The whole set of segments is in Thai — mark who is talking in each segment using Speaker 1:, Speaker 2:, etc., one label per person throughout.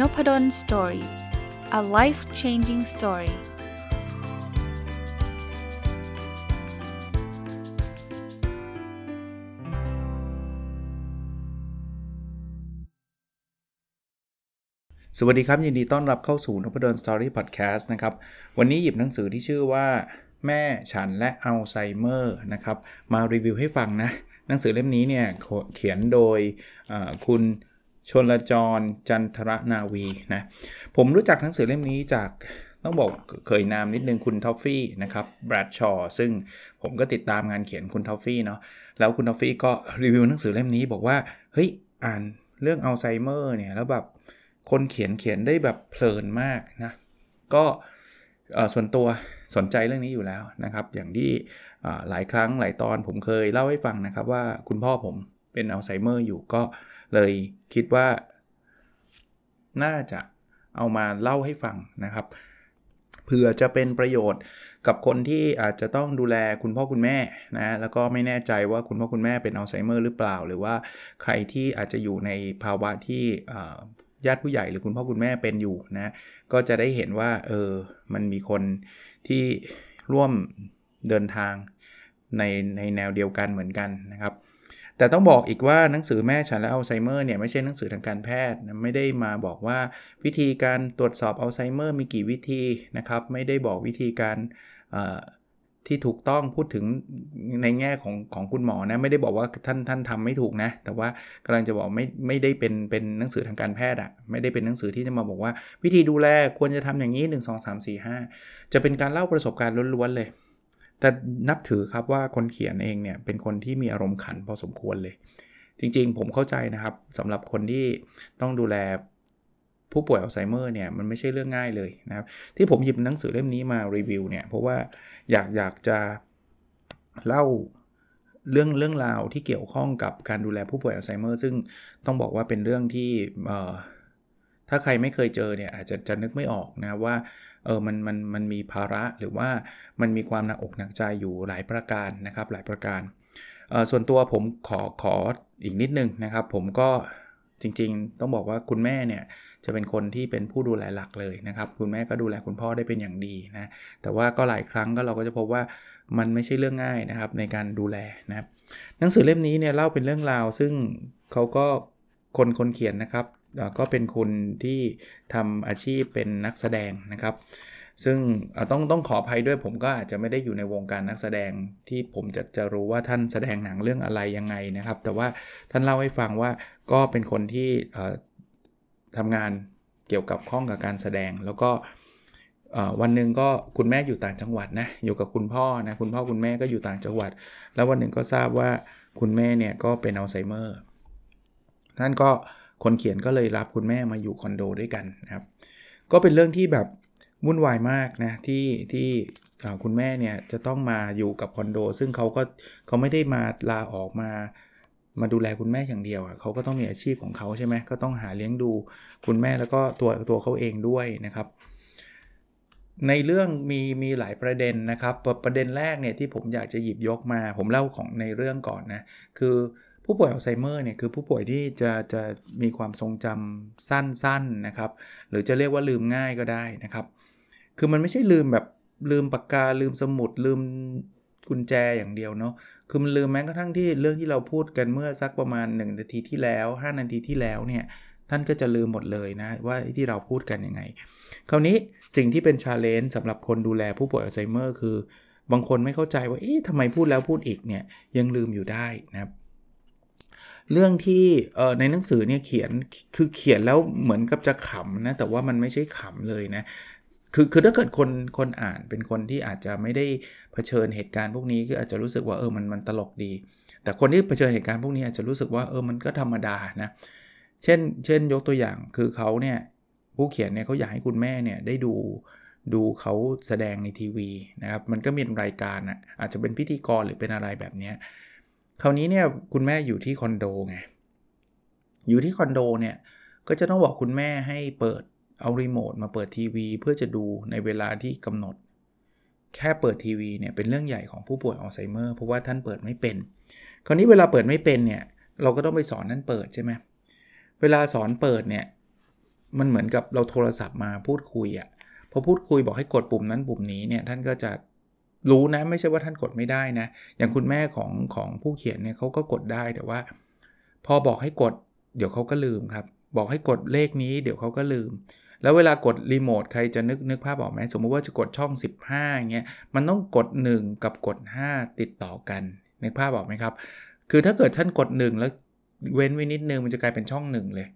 Speaker 1: Noppadol Story a life changing story สวัสดีครับ ยินดีต้อนรับเข้าสู่นพดล Story Podcast นะครับ วันนี้หยิบหนังสือที่ชื่อว่า แม่ฉันและอัลไซเมอร์นะครับ มารีวิวให้ฟังนะ หนังสือเล่มนี้เนี่ยเขียนโดยคุณ ชนลจรจันทรนาวีนะผมรู้จักหนังสือเล่มนี้จากต้องบอกเอ่ยนามนิดนึงคุณทอฟฟี่นะครับแบรดชอว์ซึ่งผมก็ติดตามงานเขียนคุณทอฟฟี่เนาะแล้วคุณทอฟฟี่ก็รีวิวหนังสือเล่มนี้บอกว่า เฮ้ย อ่านเรื่องอัลไซเมอร์เนี่ย แล้วแบบคนเขียนเขียนได้แบบเพลินมากนะ ก็ส่วนตัวสนใจเรื่องนี้อยู่แล้วนะครับ อย่างที่หลายครั้งหลายตอนผมเคยเล่าให้ฟังนะครับว่าคุณพ่อผมเป็นอัลไซเมอร์อยู่ก็ เลยคิดว่า น่าจะเอามาเล่าให้ฟังนะครับเผื่อจะเป็นประโยชน์กับคนที่อาจจะต้องดูแลคุณพ่อคุณแม่นะแล้วก็ไม่แน่ใจว่าคุณพ่อคุณแม่เป็นอัลไซเมอร์หรือเปล่า หรือว่าใครที่อาจจะอยู่ในภาวะที่ญาติผู้ใหญ่หรือคุณพ่อคุณแม่เป็นอยู่นะก็จะได้เห็นว่าเออมันมีคนที่ร่วมเดินทางในในแนวเดียวกันเหมือนกันนะครับ แต่ต้องบอกอีกว่าหนังสือแม่ฉันและอัลไซเมอร์เนี่ยไม่ใช่หนังสือทางการแพทย์ไม่ได้มาบอกว่าวิธีการตรวจสอบอัลไซเมอร์มีกี่วิธีนะครับ ไม่ได้บอกวิธีการที่ถูกต้องพูดถึงในแง่ของของคุณหมอนะไม่ได้บอกว่าท่านท่านทำไม่ถูกนะ แต่ว่ากำลังจะบอกไม่ไม่ได้เป็นเป็นหนังสือทางการแพทย์อะไม่ได้เป็นหนังสือที่จะมาบอกว่า วิธีดูแลควรจะทำอย่างนี้ 1 2 3 4 5 จะเป็นการเล่าประสบการณ์ล้วนๆเลย แต่นับถือครับว่าคนเขียนเองเนี่ยเป็นคนที่มีอารมณ์ขันพอสมควรเลย จริงๆ ผมเข้าใจนะครับสำหรับคนที่ต้องดูแลผู้ป่วยอัลไซเมอร์เนี่ยมันไม่ใช่เรื่องง่ายเลยนะครับที่ผมหยิบหนังสือเล่มนี้มารีวิวเนี่ยเพราะว่าอยากอยากจะเล่าเรื่องเรื่องราวที่เกี่ยวข้องกับการดูแลผู้ป่วยอัลไซเมอร์ซึ่งต้องบอกว่าเป็นเรื่องที่ถ้าใครไม่เคยเจอเนี่ยอาจจะจะนึกไม่ออกนะว่า เออมันมันมันมีภาระหรือว่ามันมีความหนักอกหนักใจอยู่หลายประการนะครับหลายประการส่วนตัวผมขอขออีกนิดนึงนะครับ ผมก็จริงๆ ต้องบอกว่าคุณแม่เนี่ยจะเป็นคนที่เป็นผู้ดูแลหลักเลยนะครับ คุณแม่ก็ดูแลคุณพ่อได้เป็นอย่างดีนะแต่ว่าก็หลายครั้งก็เราก็จะพบว่ามันไม่ใช่เรื่องง่ายนะครับในการดูแลนะครับหนังสือเล่มนี้เนี่ยเล่าเป็นเรื่องราว ซึ่งเขาก็คนคนเขียนนะครับ ก็เป็นคนที่ทำอาชีพเป็นนักแสดงนะครับ ซึ่งต้องต้องขออภัยด้วยผมก็อาจจะไม่ได้อยู่ในวงการนักแสดงที่ผมจะจะรู้ว่าท่านแสดงหนังเรื่องอะไรยังไงนะครับ แต่ว่าท่านเล่าให้ฟังว่าก็เป็นคนที่ทำงานเกี่ยวกับข้องกับการแสดง แล้วก็วันหนึ่งก็คุณแม่อยู่ต่างจังหวัดนะอยู่กับคุณพ่อนะคุณพ่อคุณแม่ก็อยู่ต่างจังหวัด แล้ววันหนึ่งก็ทราบว่าคุณแม่เนี่ยก็เป็นอัลไซเมอร์ท่านก็ คนเขียนก็เลยรับคุณแม่มาอยู่คอนโดด้วยกันนะครับ ก็เป็นเรื่องที่แบบวุ่นวายมากนะที่ที่คุณแม่เนี่ยจะต้องมาอยู่กับคอนโด ซึ่งเขาก็เขาไม่ได้มาลาออกมามาดูแลคุณแม่อย่างเดียวอะเขาก็ต้องมีอาชีพของเขาใช่ไหมก็ต้องหาเลี้ยงดูคุณแม่แล้วก็ตัวตัวเขาเองด้วยนะครับ ในเรื่องมีมีหลายประเด็นนะครับ ประเด็นแรกเนี่ยที่ผมอยากจะหยิบยกมา ผมเล่าของในเรื่องก่อนนะคือ ผู้ป่วยอัลไซเมอร์เนี่ยคือผู้ป่วยที่จะจะมีความทรงจำสั้นๆนนะครับ หรือจะเรียกว่าลืมง่ายก็ได้นะครับ คือมันไม่ใช่ลืมแบบลืมปากกาลืมสมุดลืมกุญแจอย่างเดียวเนาะ คือมันลืมแม้กระทั่งที่เรื่องที่เราพูดกันเมื่อสักประมาณ 1 นาทีที่แล้ว 5 นาทีที่แล้วเนี่ย ท่านก็จะลืมหมดเลยนะ ว่าที่เราพูดกันยังไง คราวนี้สิ่งที่เป็น challenge สำหรับคนดูแลผู้ป่วยอัลไซเมอร์คือบางคนไม่เข้าใจว่า เอ๊ะทำไมพูดแล้วพูดอีกเนี่ยยังลืมอยู่ได้นะครับ เรื่องที่ในหนังสือเนี่ยเขียนคือเขียนแล้วเหมือนกับจะขำนะแต่ว่ามันไม่ใช่ขำเลยนะคือคือถ้าเกิดคนคนอ่านเป็นคนที่อาจจะไม่ได้เผชิญเหตุการณ์พวกนี้ก็อาจจะรู้สึกว่าเออมันมันตลกดี แต่คนที่เผชิญเหตุการณ์พวกนี้อาจจะรู้สึกว่าเออมันก็ธรรมดานะเช่น เช่นยกตัวอย่างคือเขาเนี่ยผู้เขียนเนี่ยเขาอยากให้คุณแม่เนี่ยได้ดูดูเขาแสดงในทีวีนะครับมันก็มีรายการอะอาจจะเป็นพิธีกรหรือเป็นอะไรแบบนี้ คราวนี้เนี่ยคุณแม่อยู่ที่คอนโดไง อยู่ที่คอนโดเนี่ยก็จะต้องบอกคุณแม่ให้เปิดเอารีโมทมาเปิดทีวี เพื่อจะดูในเวลาที่กำหนด แค่เปิดทีวีเนี่ยเป็นเรื่องใหญ่ของผู้ป่วยอัลไซเมอร์เพราะว่าท่านเปิดไม่เป็น คราวนี้เวลาเปิดไม่เป็นเนี่ยเราก็ต้องไปสอนท่นเปิดใช่ไหมเวลาสอนเปิดเนี่ยมันเหมือนกับเราโทรศัพท์มาพูดคุยอะพอพูดคุยบอกให้กดปุ่มนั้นปุ่มนี้เนี่ยท่านก็จะ รู้นะไม่ใช่ว่าท่านกดไม่ได้นะ อย่างคุณแม่ของของผู้เขียนเนี่ยเขาก็กดได้แต่ว่า พอบอกให้กด เดี๋ยวเขาก็ลืมครับ บอกให้กดเลขนี้เดี๋ยวเขาก็ลืม แล้วเวลากดรีโมทใครจะนึกนึกภาพออกไหมสมมุติว่าจะกดช่อง 15เงี้ยมันต้องกด 1 กับกด 5 ติดต่อกันนึกภาพออกไหมครับ คือถ้าเกิดท่านกด 1 แล้วเว้นไว้นิดนึงมันจะกลายเป็นช่อง 1 เลย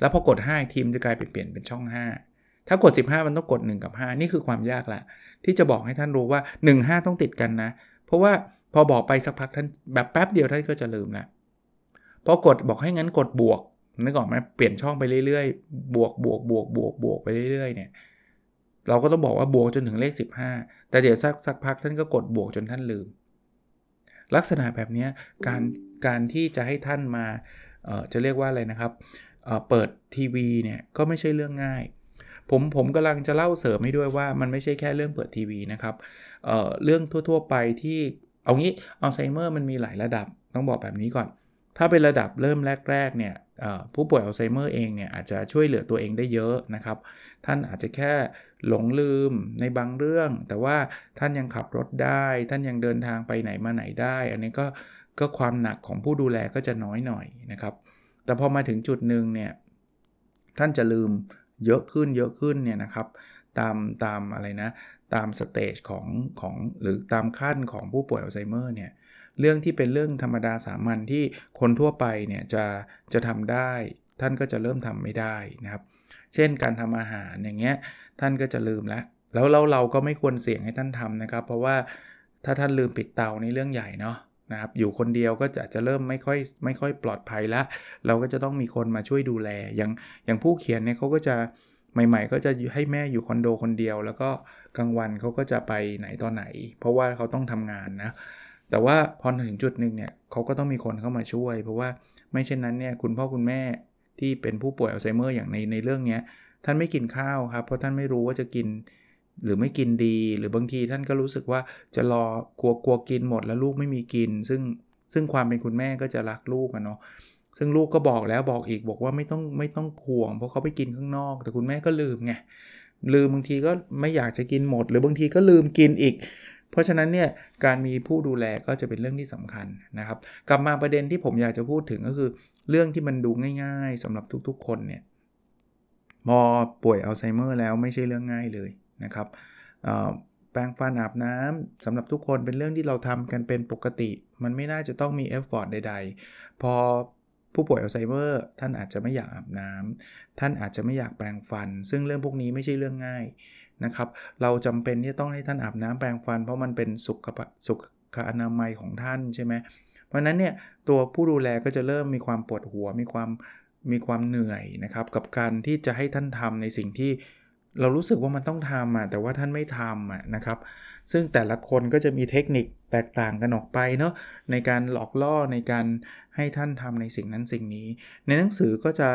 Speaker 1: แล้วพอกด5ทีมจะกลายเป็นเปลี่ยนเป็นช่อง 5 ถ้ากด 15 มันต้องกด 1 กับ 5 นี่คือความยากละที่จะบอกให้ท่านรู้ว่า 1 5 ต้องติดกันนะ เพราะว่าพอบอกไปสักพักท่านแบบแป๊บเดียวท่านก็จะลืมละพอกดบอกให้งั้นกดบวกนึกออกไหมเปลี่ยนช่องไปเรื่อยๆ บวกบวกบวกบวกบวกไปเรื่อยๆเนี่ยเราก็ต้องบอกว่าบวกจนถึงเลข 15 แต่เดี๋ยวสักสักพักท่านก็กดบวกจนท่านลืม ลักษณะแบบนี้การการที่จะให้ท่านมาจะเรียกว่าอะไรนะครับเเปิดทีวีเนี่ยก็ไม่ใช่เรื่องง่าย ผมผมกำลังจะเล่าเสริมให้ด้วยว่ามันไม่ใช่แค่เรื่องเปิดทีวีนะครับเเรื่องทั่วๆไปที่เอางี้อัลไซเมอร์มันมีหลายระดับต้องบอกแบบนี้ก่อน ถ้าเป็นระดับเริ่มแรกๆเนี่ยผู้ป่วยอัลไซเมอร์เองเนี่ยอาจจะช่วยเหลือตัวเองได้เยอะนะครับ ท่านอาจจะแค่หลงลืมในบางเรื่อง แต่ว่าท่านยังขับรถได้ ท่านยังเดินทางไปไหนมาไหนได้ อันนี้ก็ก็ความหนักของผู้ดูแลก็จะน้อยหน่อยนะครับ แต่พอมาถึงจุดหนึ่งเนี่ยท่านจะลืม เยอะขึ้นเยอะขึ้นเนี่ยนะครับตามตามอะไรนะตามสเตจของของหรือตามขั้นของผู้ป่วยอัลไซเมอร์เนี่ยเรื่องที่เป็นเรื่องธรรมดาสามัญที่คนทั่วไปเนี่ยจะจะทำได้ ท่านก็จะเริ่มทำไม่ได้นะครับ เช่นการทำอาหารอย่างเงี้ยท่านก็จะลืมแล้วแล้วเราเราก็ไม่ควรเสี่ยงให้ท่านทำนะครับ เพราะว่าถ้าท่านลืมปิดเตาในเรื่องใหญ่เนาะ นะครับอยู่คนเดียวก็จะจะเริ่มไม่ค่อยไม่ค่อยปลอดภัยละเราก็จะต้องมีคนมาช่วยดูแล อย่างอย่างผู้เขียนเนี่ยเขาก็จะใหม่ ๆ ก็จะให้แม่อยู่คอนโดคนเดียว แล้วก็กลางวันเขาก็จะไปไหนตอนไหน เพราะว่าเขาต้องทำงานนะแต่ว่าพอถึงจุดหนึ่งเนี่ยเขาก็ต้องมีคนเข้ามาช่วย เพราะว่าไม่เช่นนั้นเนี่ยคุณพ่อคุณแม่ที่เป็นผู้ป่วยอัลไซเมอร์อย่างในในเรื่องนี้ท่านไม่กินข้าวครับเพราะท่านไม่รู้ว่าจะกิน หรือไม่กินดี หรือบางทีท่านก็รู้สึกว่าจะรอกลัวกลัวกินหมดแล้วลูกไม่มีกิน ซึ่งซึ่งความเป็นคุณแม่ก็จะรักลูกอะเนาะซึ่งลูกก็บอกแล้วบอกอีกบอกว่าไม่ต้องไม่ต้องห่วง เพราะเขาไปกินข้างนอก แต่คุณแม่ก็ลืมไงลืมบางทีก็ไม่อยากจะกินหมด หรือบางทีก็ลืมกินอีก เพราะฉะนั้นเนี่ยการมีผู้ดูแลก็จะเป็นเรื่องที่สำคัญนะครับ กลับมาประเด็นที่ผมอยากจะพูดถึงก็คือ เรื่องที่มันดูง่าย ๆสำหรับทุกๆ คนเนี่ยพอป่วยอัลไซเมอร์แล้วไม่ใช่เรื่องง่ายเลย นะครับแปรงฟันอาบน้ำสำหรับทุกคนเป็นเรื่องที่เราทำกันเป็นปกติ มันไม่น่าจะต้องมี effort ใด ๆ พอผู้ป่วยอัลไซเมอร์ท่านอาจจะไม่อยากอาบน้ำท่านอาจจะไม่อยากแปรงฟัน ซึ่งเรื่องพวกนี้ไม่ใช่เรื่องง่ายนะครับ เราจำเป็นที่ต้องให้ท่านอาบน้ำแปรงฟัน เพราะมันเป็นสุขสุขอนามัยของท่านใช่ไหมเพราะนั้นเนี่ยตัวผู้ดูแลก็จะเริ่มมีความปวดหัวมีความมีความเหนื่อยนะครับ กับการที่จะให้ท่านทำในสิ่งที่ เรารู้สึกว่ามันต้องทำอะแต่ว่าท่านไม่ทำอะนะครับ ซึ่งแต่ละคนก็จะมีเทคนิคแตกต่างกันออกไปเนาะในการหลอกล่อในการให้ท่านทำในสิ่งนั้นสิ่งนี้ ในหนังสือก็จะ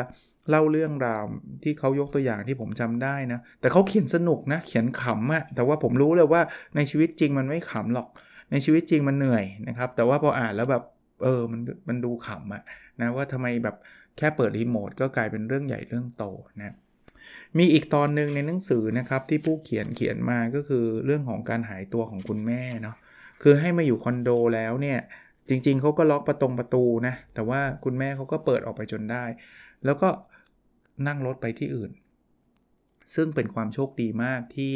Speaker 1: เล่าเรื่องราวที่เขายกตัวอย่างที่ผมจำได้นะ แต่เขาเขียนสนุกนะเขียนขำอะแต่ว่าผมรู้เลยว่าในชีวิตจริงมันไม่ขำหรอก ในชีวิตจริงมันเหนื่อยนะครับ แต่ว่าพออ่านแล้วแบบเออมันมันดูขำอะนะว่าทำไมแบบแค่เปิดรีโมทก็กลายเป็นเรื่องใหญ่เรื่องโตนะ มีอีกตอนหนึ่งในหนังสือนะครับที่ผู้เขียนเขียนมาก็คือเรื่องของการหายตัวของคุณแม่เนาะคือให้มาอยู่คอนโดแล้วเนี่ยจริงๆเขาก็ล็อกประตงประตูนะแต่ว่าคุณแม่เขาก็เปิดออกไปจนได้ แล้วก็นั่งรถไปที่อื่น ซึ่งเป็นความโชคดีมากที่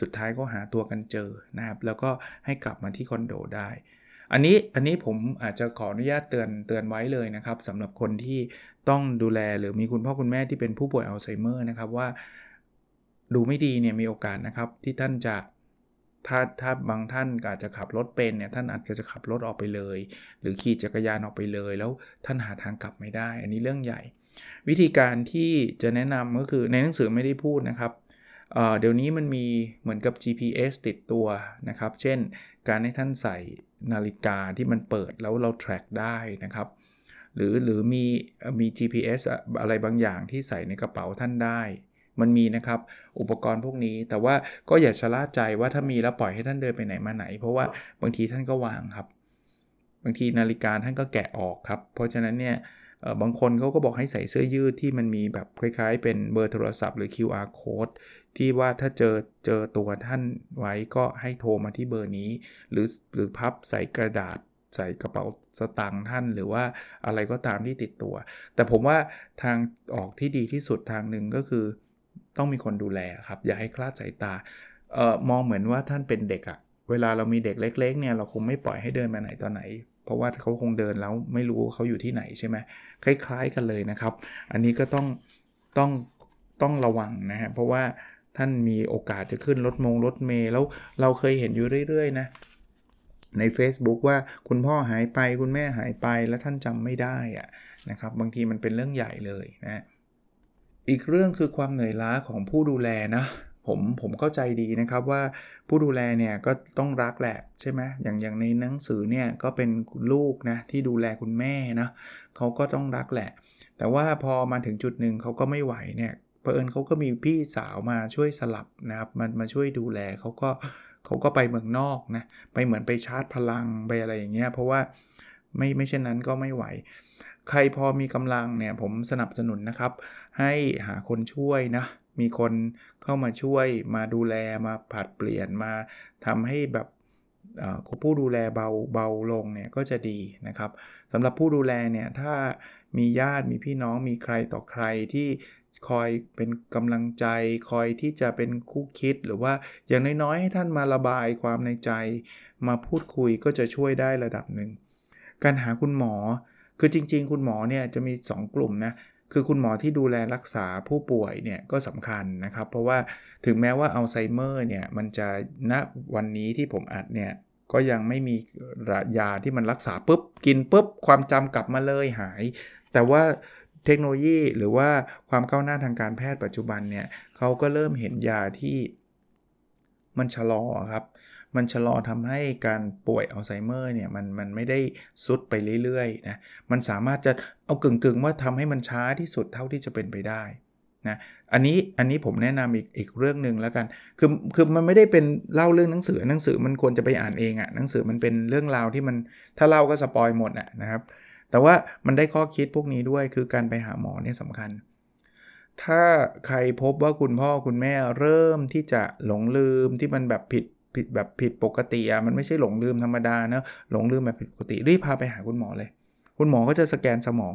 Speaker 1: สุดท้ายก็หาตัวกันเจอนะครับแล้วก็ให้กลับมาที่คอนโดได้ อันนี้อันนี้ผมอาจจะขออนุญาตเตือนเตือนไว้เลยนะครับสำหรับคนที่ต้องดูแลหรือมีคุณพ่อคุณแม่ที่เป็นผู้ป่วยอัลไซเมอร์นะครับว่า ดูไม่ดีเนี่ยมีโอกาสนะครับที่ท่านจะถ้าถ้าบางท่านอาจจะขับรถเป็นเนี่ยท่านอาจจะขับรถออกไปเลย หรือขี่จักรยานออกไปเลย แล้วท่านหาทางกลับไม่ได้ อันนี้เรื่องใหญ่ วิธีการที่จะแนะนำก็คือในหนังสือไม่ได้พูดนะครับ เดี๋ยวนี้มันมีเหมือนกับ GPS ติดตัวนะครับ เช่น การให้ท่านใส่นาฬิกาที่มันเปิดแล้วเรา track ได้นะครับ หรือหรือมีมี GPS อะไรบางอย่างที่ใส่ในกระเป๋าท่านได้ มันมีนะครับอุปกรณ์พวกนี้ แต่ว่าก็อย่าชะล่าใจว่าถ้ามีแล้วปล่อยให้ท่านเดินไปไหนมาไหน เพราะว่าบางทีท่านก็วางครับ บางทีนาฬิกาท่านก็แกะออกครับ เพราะฉะนั้นเนี่ย บางคนเขาก็บอกให้ใส่เสื้อยืดที่มันมีแบบคล้ายๆ เป็นเบอร์โทรศัพท์หรือ QR code ที่ว่าถ้าเจอเจอตัวท่านไว้ก็ให้โทรมาที่เบอร์นี้ หรือหรือพับใส่กระดาษใส่กระเป๋าสตางค์ท่านหรือว่าอะไรก็ตามที่ติดตัว แต่ผมว่าทางออกที่ดีที่สุดทางหนึ่งก็คือ ต้องมีคนดูแลครับ อย่าให้คลาดสายตาเออมองเหมือนว่าท่านเป็นเด็กอะเวลาเรามีเด็กเล็ก ๆ เนี่ยเราคงไม่ปล่อยให้เดินมาไหนตอนไหน เพราะว่าเขาคงเดินแล้วไม่รู้เขาอยู่ที่ไหนใช่ไหมคล้าย ๆ กันเลยนะครับ อันนี้ก็ต้องต้องต้องระวังนะฮะเพราะว่าท่านมีโอกาสจะขึ้นรถมงรถเมล์แล้วเราเคยเห็นอยู่เรื่อยๆนะใน Facebook ว่าคุณพ่อหายไปคุณแม่หายไปแล้วท่านจำไม่ได้อะนะครับบางทีมันเป็นเรื่องใหญ่เลยนะอีกเรื่องคือความเหนื่อยล้าของผู้ดูแลนะ ผมผมเข้าใจดีนะครับว่าผู้ดูแลเนี่ยก็ต้องรักแหละใช่ไหมอย่างอย่างในหนังสือเนี่ยก็เป็นลูกนะที่ดูแลคุณแม่นะเขาก็ต้องรักแหละ แต่ว่าพอมาถึงจุดหนึ่งเขาก็ไม่ไหวเนี่ยเผอิญเขาก็มีพี่สาวมาช่วยสลับนะครับมันมาช่วยดูแลเขาก็เขาก็ไปเมืองนอกนะไปเหมือนไปชาร์จพลังไปอะไรอย่างเงี้ยเพราะว่าไม่ไม่เช่นนั้นก็ไม่ไหว ใครพอมีกำลังเนี่ยผมสนับสนุนนะครับ ให้หาคนช่วยนะ มีคนเข้ามาช่วยมาดูแลมาผัดเปลี่ยนมาทำให้แบบผู้ดูแลเบาเบาลงเนี่ยก็จะดีนะครับสำหรับผู้ดูแลเนี่ยถ้ามีญาติมีพี่น้องมีใครต่อใครที่คอยเป็นกำลังใจ คอยที่จะเป็นคู่คิดหรือว่าอย่างน้อยๆให้ท่านมาระบายความในใจ มาพูดคุยก็จะช่วยได้ระดับหนึ่งการหาคุณหมอ คือจริง ๆ คุณหมอเนี่ยจะมี 2 กลุ่มนะ คือคุณหมอที่ดูแลรักษาผู้ป่วยเนี่ยก็สำคัญนะครับ เพราะว่าถึงแม้ว่าอัลไซเมอร์เนี่ยมันจะณวันนี้ที่ผมอัดเนี่ยก็ยังไม่มียาที่มันรักษาปุ๊บ กินปุ๊บ ความจำกลับมาเลยหาย แต่ว่าเทคโนโลยีหรือว่าความก้าวหน้าทางการแพทย์ปัจจุบันเนี่ยเขาก็เริ่มเห็นยาที่มันชะลอครับ มันชะลอทำให้การป่วยอัลไซเมอร์เนี่ยมันมันไม่ได้ซุดไปเรื่อยๆนะมันสามารถจะเอากึ่งๆว่าทำให้มันช้าที่สุดเท่าที่จะเป็นไปได้นะอันนี้อันนี้ผมแนะนำอีกอีกเรื่องหนึ่งแล้วกันคือคือมันไม่ได้เป็นเล่าเรื่องหนังสือหนังสือมันควรจะไปอ่านเองอะ่ะหนังสือมันเป็นเรื่องราวที่มันถ้าเล่าก็สปอยหมดอะนะครับ แต่ว่ามันได้ข้อคิดพวกนี้ด้วยคือการไปหาหมอเนี่ยสำคัญ ถ้าใครพบว่าคุณพ่อคุณแม่เริ่มที่จะหลงลืมที่มันแบบผิด ผิดแบบผิดปกติอะมันไม่ใช่หลงลืมธรรมดานะหลงลืมแบบผิดปกติรีบพาไปหาคุณหมอเลย คุณหมอก็จะสแกนสมอง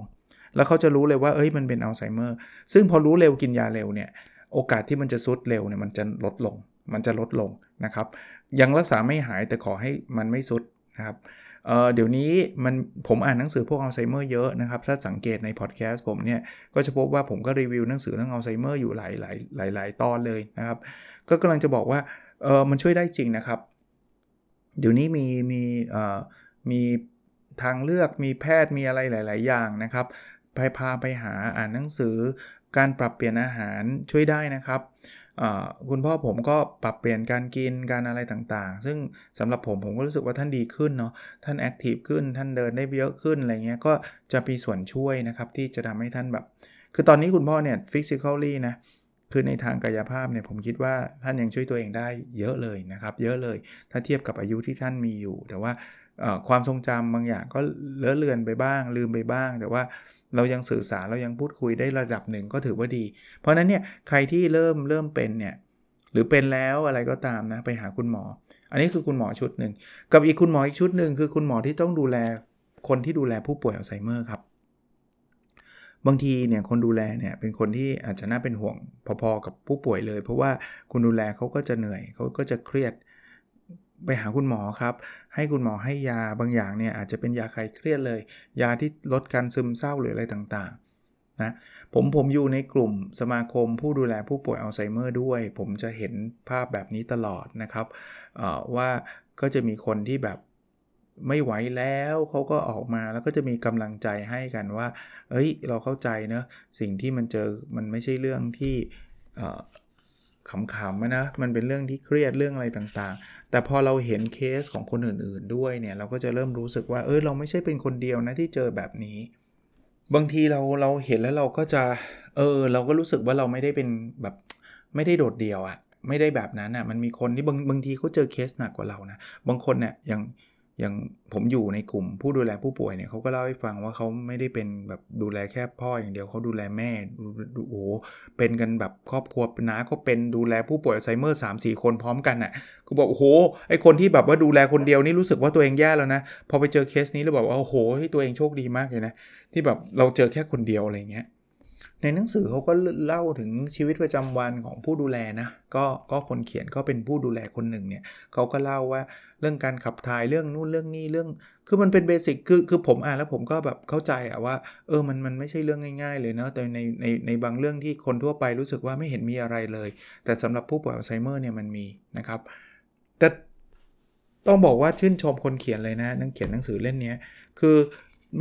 Speaker 1: แล้วเขาจะรู้เลยว่าเอ้ยมันเป็นอัลไซเมอร์ซึ่งพอรู้เร็วกินยาเร็วเนี่ยโอกาสที่มันจะทรุดเร็วเนี่ยมันจะลดลง มันจะลดลงนะครับ ยังรักษาไม่หายแต่ขอให้มันไม่ทรุดนะครับเดี๋ยวนี้มันผมอ่านหนังสือพวกอัลไซเมอร์เยอะนะครับ ถ้าสังเกตในพอดแคสต์ผมเนี่ย ก็จะพบว่าผมก็รีวิวหนังสือเรื่องอัลไซเมอร์อยู่หลายหลายหลายหลายตอนเลยนะครับ ก็กำลังจะบอกว่า เออมันช่วยได้จริงนะครับ เดี๋ยวนี้มีมีเอ่อมีทางเลือกมีแพทย์มีอะไรหลาย ๆ อย่างนะครับไปพาไปหาอ่านหนังสือ การปรับเปลี่ยนอาหารช่วยได้นะครับคุณพ่อผมก็ปรับเปลี่ยนการกินการอะไรต่างๆ ซึ่งสำหรับผมผมก็รู้สึกว่าท่านดีขึ้นเนาะ ท่านแอคทีฟขึ้น ท่านเดินได้เยอะขึ้นอะไรเงี้ย ก็จะมีส่วนช่วยนะครับที่จะทำให้ท่านแบบ คือตอนนี้คุณพ่อเนี่ยฟิสิกอลี่นะ คือในทางกายภาพเนี่ยผมคิดว่าท่านยังช่วยตัวเองได้เยอะเลยนะครับ เยอะเลย ถ้าเทียบกับอายุที่ท่านมีอยู่ แต่ว่าความทรงจำบางอย่างก็เลอะเลือนไปบ้าง ลืมไปบ้าง แต่ว่าเรายังสื่อสารเรายังพูดคุยได้ระดับหนึ่งก็ถือว่าดี เพราะนั้นเนี่ยใครที่เริ่มเริ่มเป็นเนี่ยหรือเป็นแล้วอะไรก็ตามนะไปหาคุณหมอ อันนี้คือคุณหมอชุดหนึ่งกับอีกคุณหมออีกชุดหนึ่งคือคุณหมอที่ต้องดูแลคนที่ดูแลผู้ป่วยอัลไซเมอร์ครับ บางทีเนี่ยคนดูแลเนี่ยเป็นคนที่อาจจะน่าเป็นห่วงพอๆกับผู้ป่วยเลย เพราะว่าคนดูแลเขาก็จะเหนื่อยเขาก็จะเครียดไปหาคุณหมอครับ ให้คุณหมอให้ยาบางอย่างเนี่ยอาจจะเป็นยาคลายเครียดเลย ยาที่ลดการซึมเศร้าหรืออะไรต่างๆนะผมผมอยู่ในกลุ่มสมาคมผู้ดูแลผู้ป่วยอัลไซเมอร์ด้วย ผมจะเห็นภาพแบบนี้ตลอดนะครับว่าก็จะมีคนที่แบบ ไม่ไหวแล้วเขาก็ออกมาแล้วก็จะมีกำลังใจให้กันว่า เอ้ย เราเข้าใจเนะสิ่งที่มันเจอมันไม่ใช่เรื่องที่ขำๆนะ มันเป็นเรื่องที่เครียดเรื่องอะไรต่างๆ แต่พอเราเห็นเคสของคนอื่นๆด้วยเนี่ย เราก็จะเริ่มรู้สึกว่า เออเราไม่ใช่เป็นคนเดียวนะที่เจอแบบนี้ บางทีเราเราเห็นแล้วเราก็จะ เออ เราก็รู้สึกว่าเราไม่ได้เป็นแบบไม่ได้โดดเดี่ยวอะไม่ได้แบบนั้นอะมันมีคนที่บางบางทีเขาเจอเคสหนักกว่าเรานะ บางคนเนี่ยอย่าง อย่างผมอยู่ในกลุ่มผู้ดูแลผู้ป่วยเนี่ยเขาก็เล่าให้ฟังว่าเขาไม่ได้เป็นแบบดูแลแค่พ่ออย่างเดียวเขาดูแลแม่ดูโอ้เป็นกันแบบครอบครัวน้าก็เป็นดูแลผู้ป่วยอัลไซเมอร์สามสี่คนพร้อมกันอะก็บอกโอ้โหไอคนที่แบบว่าดูแลคนเดียวนี่รู้สึกว่าตัวเองแย่แล้วนะพอไปเจอเคสนี้แล้วบอกว่าโอ้โหตัวเองโชคดีมากเลยนะที่แบบเราเจอแค่คนเดียวอะไรเงี้ย ในหนังสือเขาก็เล่าถึงชีวิตประจำวันของผู้ดูแลนะก็ก็คนเขียนก็เป็นผู้ดูแลคนหนึ่งเนี่ยเขาก็เล่าว่าเรื่องการขับถ่ายเรื่องนู่นเรื่องนี้เรื่อง คือมันเป็นเบสิกคือคือผมอ่านแล้วผมก็แบบเข้าใจอะว่าเออมันมันไม่ใช่เรื่องง่าย ๆ เลยเนาะแต่ในในในบางเรื่องที่คนทั่วไปรู้สึกว่าไม่เห็นมีอะไรเลย แต่สำหรับผู้ป่วยอัลไซเมอร์เนี่ยมันมีนะครับ แต่ต้องบอกว่าชื่นชมคนเขียนเลยนะนังเขียนหนังสือเล่นนี้คือ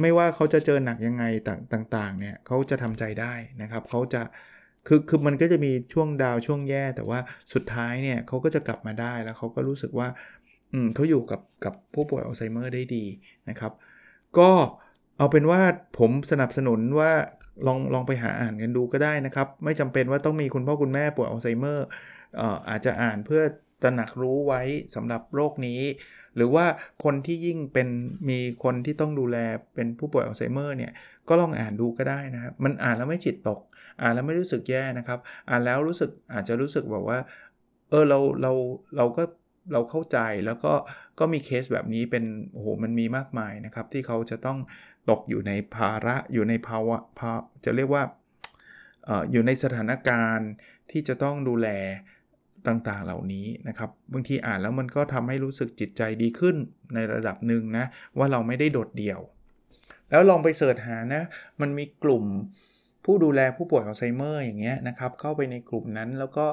Speaker 1: ไม่ว่าเขาจะเจอหนักยังไงต่างๆเนี่ยเขาจะทำใจได้นะครับเขาจะคือคือมันก็จะมีช่วงดาวช่วงแย่ แต่ว่าสุดท้ายเนี่ยเขาก็จะกลับมาได้แล้วเขาก็รู้สึกว่าอืมเขาอยู่กับกับผู้ป่วยอัลไซเมอร์ได้ดีนะครับ ก็เอาเป็นว่าผมสนับสนุนว่าลองลองไปหาอ่านกันดูก็ได้นะครับ ไม่จำเป็นว่าต้องมีคุณพ่อคุณแม่ป่วยอัลไซเมอร์อาจจะอ่านเพื่อ ตระหนักรู้ไว้สำหรับโรคนี้ หรือว่าคนที่ยิ่งเป็นมีคนที่ต้องดูแลเป็นผู้ป่วยอัลไซเมอร์เนี่ยก็ลองอ่านดูก็ได้นะครับมันอ่านแล้วไม่จิตตก อ่านแล้วไม่รู้สึกแย่นะครับ อ่านแล้วรู้สึกอาจจะรู้สึกแบบว่าเออเราเราเราก็เราเข้าใจแล้วก็ก็มีเคสแบบนี้เป็นโอ้โหมันมีมากมายนะครับ ที่เขาจะต้องตกอยู่ในภาระอยู่ในภาวะภาจะเรียกว่าออยู่ในสถานการณ์ที่จะต้องดูแล ต่างๆ เหล่านี้นะครับ บางทีอ่านแล้วมันก็ทำให้รู้สึกจิตใจดีขึ้นในระดับหนึ่งนะ ว่าเราไม่ได้โดดเดี่ยว แล้วลองไป search หานะ มันมีกลุ่มผู้ดูแลผู้ป่วยอัลไซเมอร์อย่างเงี้ยนะครับ เข้าไปในกลุ่มนั้นแล้วก็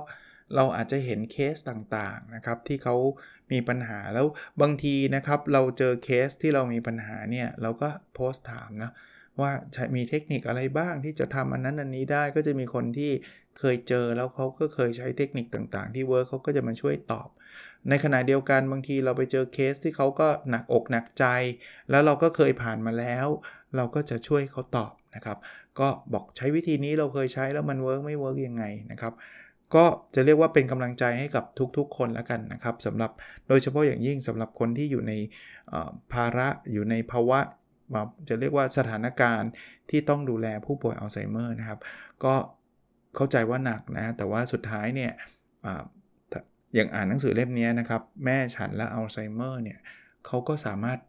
Speaker 1: เราอาจจะเห็นเคสต่างๆนะครับ ที่เขามีปัญหาแล้วบางทีนะครับ เราเจอเคสที่เรามีปัญหาเนี่ย เราก็โพสต์ถามนะ ว่ามีเทคนิคอะไรบ้างที่จะทำอันนั้นอันนี้ได้ก็จะมีคนที่เคยเจอแล้วเขาก็เคยใช้เทคนิคต่างๆ ที่ work เขาก็จะมาช่วยตอบ ในขณะเดียวกันบางทีเราไปเจอเคสที่เขาก็หนักอกหนักใจ แล้วเราก็เคยผ่านมาแล้ว เราก็จะช่วยเขาตอบนะครับ ก็บอกใช้วิธีนี้เราเคยใช้แล้วมัน work ไม่ work ยังไงนะครับก็จะเรียกว่าเป็นกำลังใจให้กับทุกๆ คนแล้วกันนะครับสำหรับโดยเฉพาะอย่างยิ่งสำหรับคนที่อยู่ในภาระอยู่ในภาวะ จะเรียกว่าสถานการณ์ที่ต้องดูแลผู้ป่วยอัลไซเมอร์นะครับ ก็เข้าใจว่าหนักนะ แต่ว่าสุดท้ายเนี่ยอย่างอ่านหนังสือเล่มนี้นะครับ แม่ฉันและอัลไซเมอร์เนี่ยเขาก็สามารถ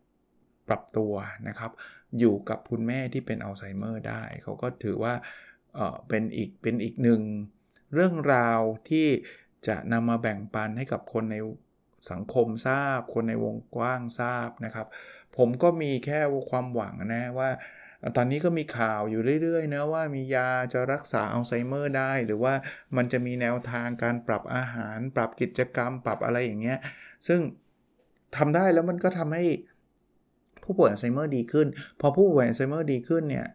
Speaker 1: ปรับตัวนะครับ อยู่กับคุณแม่ที่เป็นอัลไซเมอร์ได้ เขาก็ถือว่าเป็นอีกเป็นอีกหนึ่งเรื่องราวที่จะนำมาแบ่งปันให้กับคนในสังคมทราบ คนในวงกว้างทราบนะครับ ผมก็มีแค่ความหวังนะว่าตอนนี้ก็มีข่าวอยู่เรื่อยๆนะว่ามียาจะรักษาอัลไซเมอร์ได้ หรือว่ามันจะมีแนวทางการปรับอาหาร ปรับกิจกรรม ปรับอะไรอย่างเงี้ย ซึ่งทำได้แล้วมันก็ทำให้ผู้ป่วยอัลไซเมอร์ดีขึ้น พอผู้ป่วยอัลไซเมอร์ดีขึ้นเนี่ย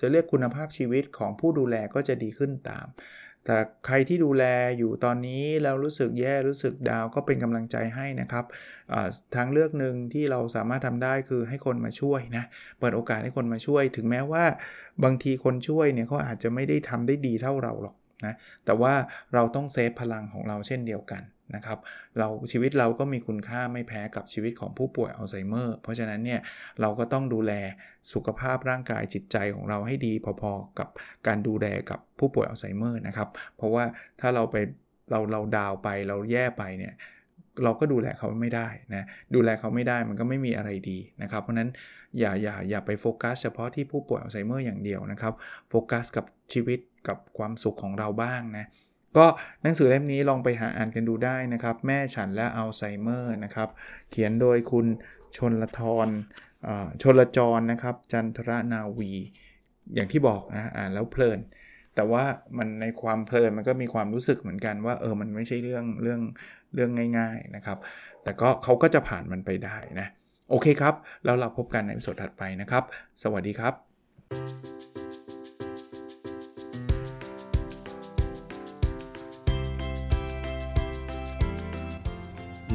Speaker 1: จะเรียกคุณภาพชีวิตของผู้ดูแลก็จะดีขึ้นตาม แต่ใครที่ดูแลอยู่ตอนนี้แล้วรู้สึกแย่รู้สึก down ก็เป็นกำลังใจให้นะครับทางเลือกหนึ่งที่เราสามารถทำได้คือให้คนมาช่วยนะเปิดโอกาสให้คนมาช่วย ถึงแม้ว่าบางทีคนช่วยเนี่ยเขาอาจจะไม่ได้ทำได้ดีเท่าเราหรอกนะแต่ว่าเราต้อง save พลังของเราเช่นเดียวกัน นะครับเราชีวิตเราก็มีคุณค่าไม่แพ้กับชีวิตของผู้ป่วยอัลไซเมอร์ เพราะฉะนั้นเนี่ยเราก็ต้องดูแลสุขภาพร่างกายจิตใจของเราให้ดีพอๆกับการดูแลกับผู้ป่วยอัลไซเมอร์นะครับ เพราะว่าถ้าเราไปเราเรา down ไปเราแย่ไปเนี่ยเราก็ดูแลเขาไม่ได้นะดูแลเขาไม่ได้มันก็ไม่มีอะไรดีนะครับ เพราะนั้นอย่าอย่าอย่าไปโฟกัส เฉพาะที่ผู้ป่วยอัลไซเมอร์อย่างเดียวนะครับโฟกัสกับชีวิตกับความสุขของเราบ้างนะ ก็หนังสือเล่มนี้ลองไปหาอ่านกันดูได้นะครับ แม่ฉันและอัลไซเมอร์นะครับเขียนโดยคุณชนละทรชนละจรนะครับจันทรนาวี อย่างที่บอกนะอ่านแล้วเพลิน แต่ว่ามันในความเพลินมันก็มีความรู้สึกเหมือนกันว่าเออมันไม่ใช่เรื่องเรื่องเรื่องง่ายๆนะครับ แต่ก็เขาก็จะผ่านมันไปได้นะโอเคครับ แล้วเราพบกันในสดถัดไปนะครับ สวัสดีครับ